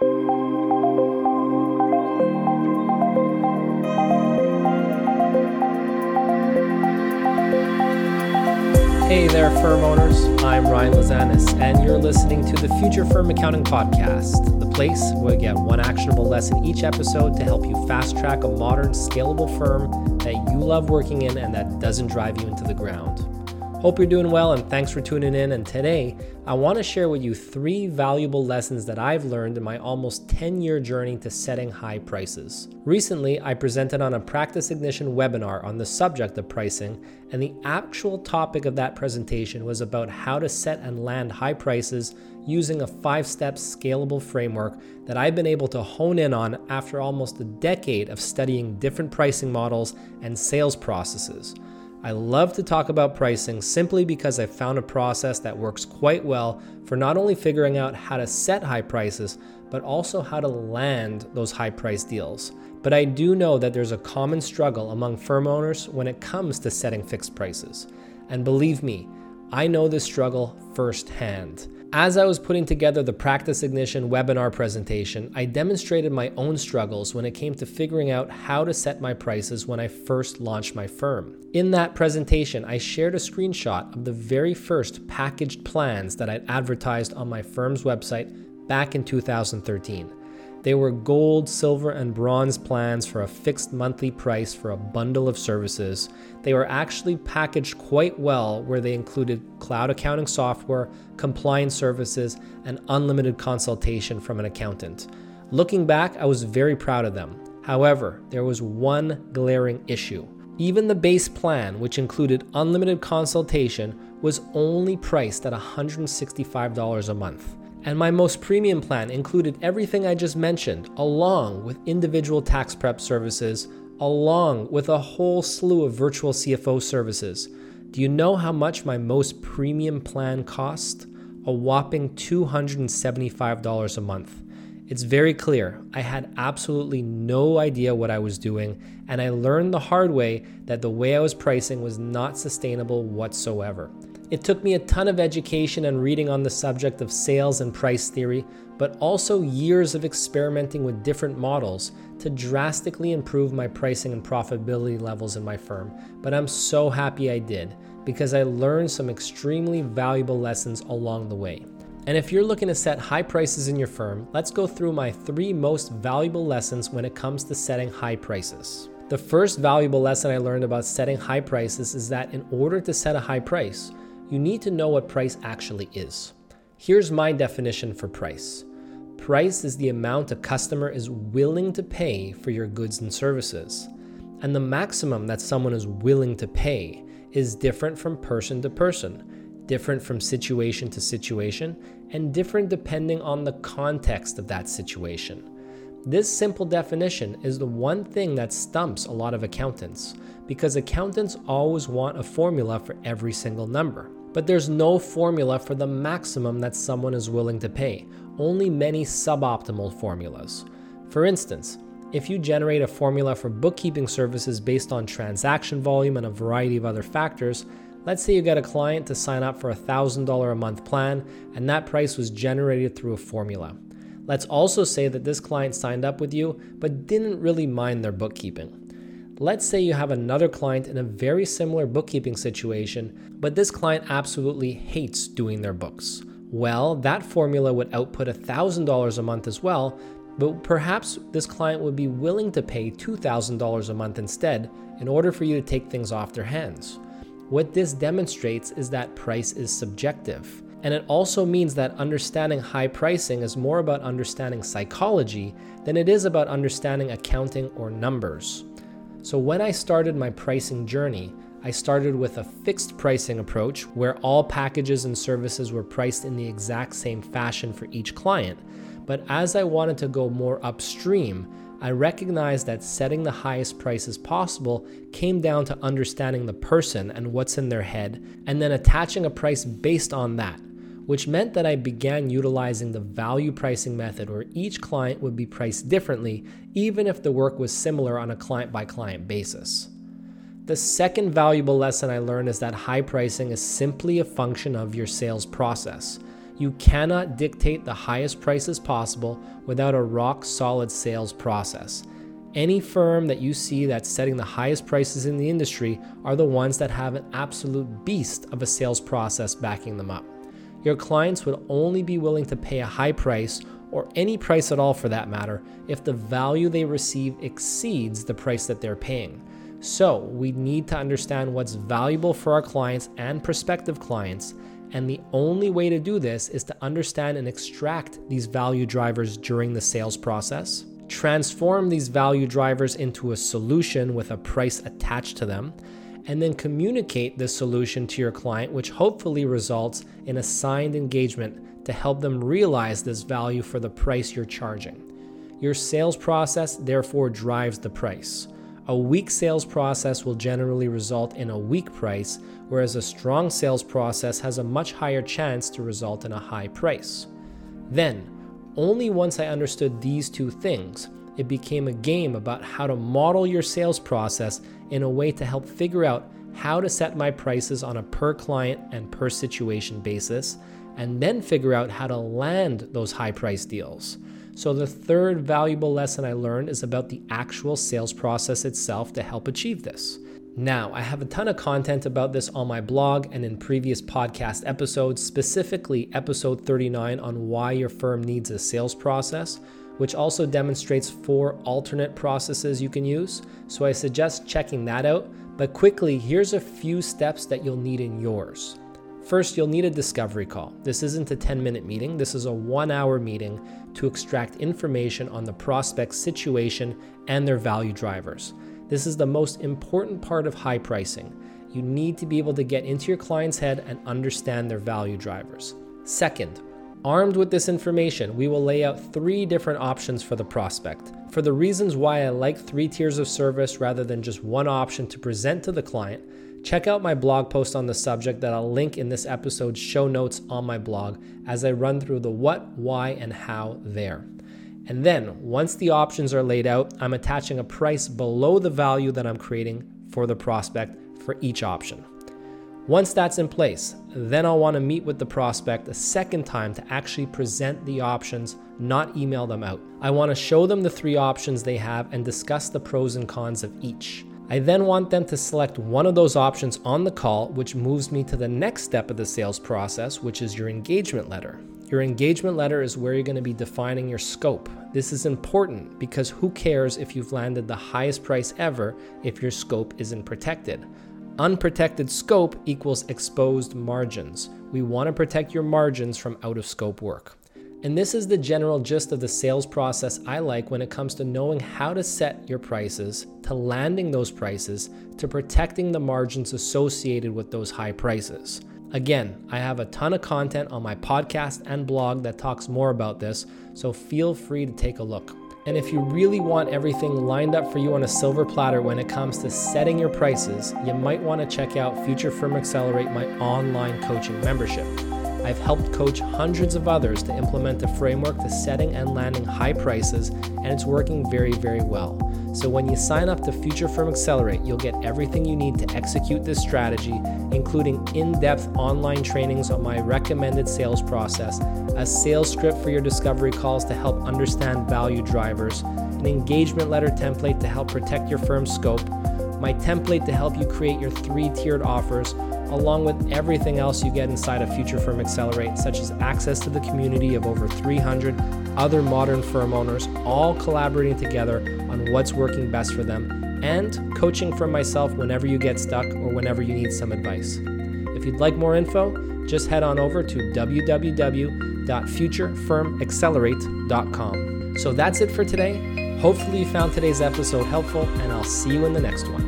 Hey there, firm owners. I'm Ryan Lazanis, and you're listening to the Future Firm Accounting Podcast, the place where you get one actionable lesson each episode to help you fast track a modern, scalable firm that you love working in and that doesn't drive you into the ground. Hope you're doing well and thanks for tuning in. And today, I want to share with you three valuable lessons that I've learned in my almost 10 year journey to setting high prices. Recently, I presented on a Practice Ignition webinar on the subject of pricing, and the actual topic of that presentation was about how to set and land high prices using a five step scalable framework that I've been able to hone in on after almost a decade of studying different pricing models and sales processes. I love to talk about pricing simply because I found a process that works quite well for not only figuring out how to set high prices, but also how to land those high price deals. But I do know that there's a common struggle among firm owners when it comes to setting fixed prices. And believe me, I know this struggle firsthand. As I was putting together the Practice Ignition webinar presentation, I demonstrated my own struggles when it came to figuring out how to set my prices when I first launched my firm. In that presentation, I shared a screenshot of the very first packaged plans that I'd advertised on my firm's website back in 2013. They were gold, silver, and bronze plans for a fixed monthly price for a bundle of services. They were actually packaged quite well, where they included cloud accounting software, compliance services, and unlimited consultation from an accountant. Looking back, I was very proud of them. However, there was one glaring issue. Even the base plan, which included unlimited consultation, was only priced at $165 a month. And my most premium plan included everything I just mentioned, along with individual tax prep services, along with a whole slew of virtual CFO services. Do you know how much my most premium plan cost? A whopping $275 a month. It's very clear I had absolutely no idea what I was doing, and I learned the hard way that the way I was pricing was not sustainable whatsoever. It took me a ton of education and reading on the subject of sales and price theory, but also years of experimenting with different models to drastically improve my pricing and profitability levels in my firm. But I'm so happy I did because I learned some extremely valuable lessons along the way. And if you're looking to set high prices in your firm, let's go through my three most valuable lessons when it comes to setting high prices. The first valuable lesson I learned about setting high prices is that in order to set a high price, you need to know what price actually is. Here's my definition for price price is the amount a customer is willing to pay for your goods and services. And the maximum that someone is willing to pay is different from person to person, different from situation to situation, and different depending on the context of that situation. This simple definition is the one thing that stumps a lot of accountants because accountants always want a formula for every single number. But there's no formula for the maximum that someone is willing to pay, only many suboptimal formulas. For instance, if you generate a formula for bookkeeping services based on transaction volume and a variety of other factors, let's say you get a client to sign up for a $1,000 a month plan and that price was generated through a formula. Let's also say that this client signed up with you but didn't really mind their bookkeeping. Let's say you have another client in a very similar bookkeeping situation, but this client absolutely hates doing their books. Well, that formula would output $1,000 a month as well, but perhaps this client would be willing to pay $2,000 a month instead in order for you to take things off their hands. What this demonstrates is that price is subjective. And it also means that understanding high pricing is more about understanding psychology than it is about understanding accounting or numbers. So, when I started my pricing journey, I started with a fixed pricing approach where all packages and services were priced in the exact same fashion for each client. But as I wanted to go more upstream, I recognized that setting the highest prices possible came down to understanding the person and what's in their head, and then attaching a price based on that which meant that I began utilizing the value pricing method where each client would be priced differently, even if the work was similar on a client by client basis. The second valuable lesson I learned is that high pricing is simply a function of your sales process. You cannot dictate the highest prices possible without a rock solid sales process. Any firm that you see that's setting the highest prices in the industry are the ones that have an absolute beast of a sales process backing them up. Your clients would only be willing to pay a high price, or any price at all for that matter, if the value they receive exceeds the price that they're paying. So, we need to understand what's valuable for our clients and prospective clients. And the only way to do this is to understand and extract these value drivers during the sales process transform these value drivers into a solution with a price attached to them, and then communicate this solution to your client, which hopefully results in a signed engagement to help them realize this value for the price you're charging. Your sales process therefore drives the price. A weak sales process will generally result in a weak price, whereas a strong sales process has a much higher chance to result in a high price. Then, only once I understood these two things, it became a game about how to model your sales process in a way to help figure out how to set my prices on a per client and per situation basis, and then figure out how to land those high price deals. So, the third valuable lesson I learned is about the actual sales process itself to help achieve this. Now, I have a ton of content about this on my blog and in previous podcast episodes, specifically episode 39 on why your firm needs a sales process, which also demonstrates four alternate processes you can use. So I suggest checking that out. But quickly, here's a few steps that you'll need in yours. First, you'll need a discovery call. This isn't a 10 minute meeting, this is a one hour meeting to extract information on the prospect's situation and their value drivers. This is the most important part of high pricing. You need to be able to get into your client's head and understand their value drivers. Second, armed with this information, we will lay out three different options for the prospect. For the reasons why I like three tiers of service rather than just one option to present to the client, check out my blog post on the subject that I'll link in this episode's show notes on my blog as I run through the what, why, and how there. And then, once the options are laid out, I'm attaching a price below the value that I'm creating for the prospect for each option. Once that's in place, then I'll want to meet with the prospect a second time to actually present the options, not email them out. I want to show them the three options they have and discuss the pros and cons of each. I then want them to select one of those options on the call, which moves me to the next step of the sales process, which is your engagement letter. Your engagement letter is where you're going to be defining your scope. This is important because who cares if you've landed the highest price ever if your scope isn't protected? Unprotected scope equals exposed margins. We want to protect your margins from out of scope work. And this is the general gist of the sales process I like when it comes to knowing how to set your prices, to landing those prices, to protecting the margins associated with those high prices. Again, I have a ton of content on my podcast and blog that talks more about this, so feel free to take a look. And if you really want everything lined up for you on a silver platter when it comes to setting your prices, you might want to check out Future Firm Accelerate, my online coaching membership. I've helped coach hundreds of others to implement the framework to setting and landing high prices, and it's working very, very well. So when you sign up to Future Firm Accelerate, you'll get everything you need to execute this strategy, including in depth online trainings on my recommended sales process, a sales script for your discovery calls to help understand value drivers, an engagement letter template to help protect your firm's scope, my template to help you create your three tiered offers, along with everything else you get inside of Future Firm Accelerate, such as access to the community of over 300 other modern firm owners, all collaborating together on what's working best for them, and coaching from myself whenever you get stuck or whenever you need some advice. If you'd like more info, just head on over to www.futurefirmaccelerate.com. So that's it for today. Hopefully, you found today's episode helpful, and I'll see you in the next one.